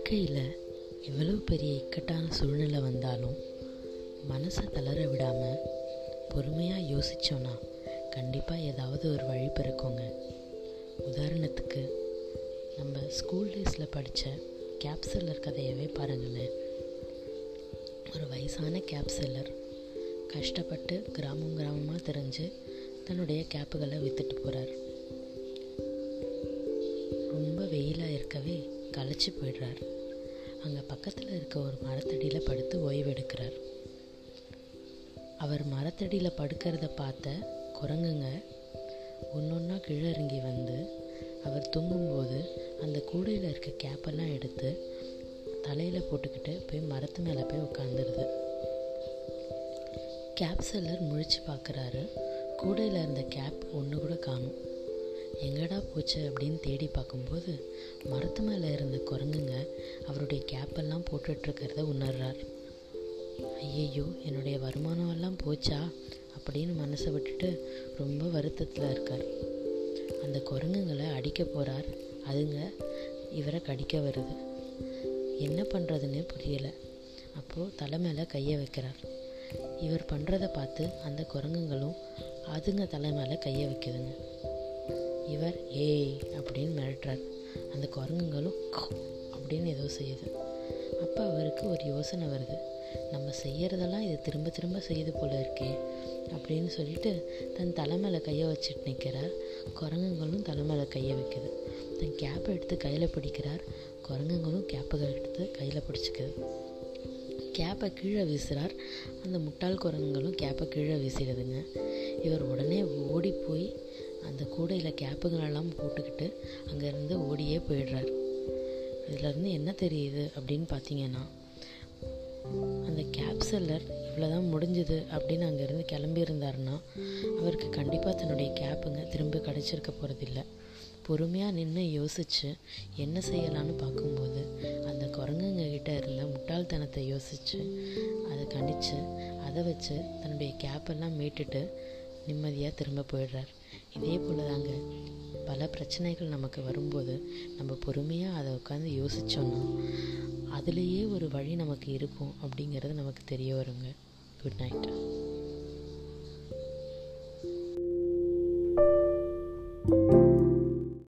வாழ்க்கையில் எவ்வளவு பெரிய இக்கட்டான சூழ்நிலை வந்தாலும் மனசை தளர விடாமல் பொறுமையாக யோசித்தோன்னா கண்டிப்பாக ஏதாவது ஒரு வழி பிறக்குங்க. உதாரணத்துக்கு நம்ம ஸ்கூல் டேஸில் படித்த கேப்செல்லர் கதையவே பாருங்களேன். ஒரு வயசான கேப்செல்லர் கஷ்டப்பட்டு கிராமம் கிராமமாக தெரிஞ்சு தன்னுடைய கேப்புகளை விற்றுட்டு போகிறார் களைச்சி போயிடுறார். அங்கே பக்கத்தில் இருக்க ஒரு மரத்தடியில் படுத்து ஓய்வெடுக்கிறார் அவர் மரத்தடியில் படுக்கிறத பார்த்த குரங்குங்க ஒன்று ஒன்றா கீழே இறங்கி வந்து அவர் தூங்கும்போது அந்த கூடையில் இருக்க கேப்பெல்லாம் எடுத்து தலையில் போட்டுக்கிட்டு போய் மரத்து மேலே போய் உட்காந்துருது கேப் செல்லர் முழிச்சு பார்க்குறாரு கூடையில் இருந்த கேப் ஒன்று கூட காணும். எங்கடா போச்சு அப்படின்னு தேடி பார்க்கும்போது மரத்து மேலே இருந்த குரங்குங்க அவருடைய கேப்பெல்லாம் போட்டுட்ருக்கிறத உணர்றார். ஐயையோ என்னுடைய வருமானம் எல்லாம் போச்சா அப்படின்னு மனசை விட்டுட்டு ரொம்ப வருத்தத்தில் இருக்கார். அந்த குரங்குங்களை அடிக்க போகிறார் அதுங்க இவரை கடிக்க வருது. என்ன பண்ணுறதுன்னு புரியலை. அப்போது தலை மேலே கையை வைக்கிறார். இவர் பண்ணுறத பார்த்து அந்த குரங்குங்களும் அதுங்க தலை மேலே கையை வைக்குதுங்க. இவர் ஏய் அப்படின்னு மிரட்டுறார். அந்த குரங்குங்களும் அப்படின்னு ஏதோ செய்யுது. அப்போ அவருக்கு ஒரு யோசனை வருது. நம்ம செய்கிறதெல்லாம் இது திரும்ப திரும்ப செய்யுது போல இருக்கே அப்படின்னு சொல்லிட்டு தன் தலைமையில் கையை வச்சுட்டு நிற்கிறார் குரங்குங்களும் தலைமையில் கையை வைக்குது. தன் கேப்பை எடுத்து கையில் பிடிக்கிறார். குரங்குங்களும் கேப்பை எடுத்து கையில் பிடிச்சிக்குது. கேப்பை கீழே வீசுகிறார் அந்த முட்டாள் குரங்குகளும் கேப்பை கீழே வீசிடுதுங்க. இவர் உடனே ஓடி போய் அந்த கூடையில் கேப்புங்களெல்லாம் போட்டுக்கிட்டு அங்கேருந்து ஓடியே போயிடுறார். இதுலேருந்து என்ன தெரியுது அப்படின்னு பார்த்தீங்கன்னா அந்த கேப் செல்லர் இவ்வளோதான் முடிஞ்சுது அப்படின்னு அங்கேருந்து கிளம்பியிருந்தாருன்னா அவருக்கு கண்டிப்பாக தன்னுடைய கேப்புங்க திரும்ப கிடச்சிருக்க போகிறதில்ல பொறுமையாக நின்று யோசித்து என்ன செய்யலான்னு பார்க்கும்போது அந்த குரங்குங்க கிட்ட இருந்த முட்டாள்தனத்தை யோசித்து அதை கணித்து அதை வச்சு தன்னுடைய கேப்பெல்லாம் மீட்டுட்டு நிம்மதியாக திரும்ப போயிடுறார். இதே போல் தாங்க பல பிரச்சனைகள் நமக்கு வரும்போது நம்ம பொறுமையாக அதை உட்காந்து யோசித்தோன்னா அதுலேயே ஒரு வழி நமக்கு இருக்கும் அப்படிங்கிறது நமக்கு தெரிய வருங்க. Good night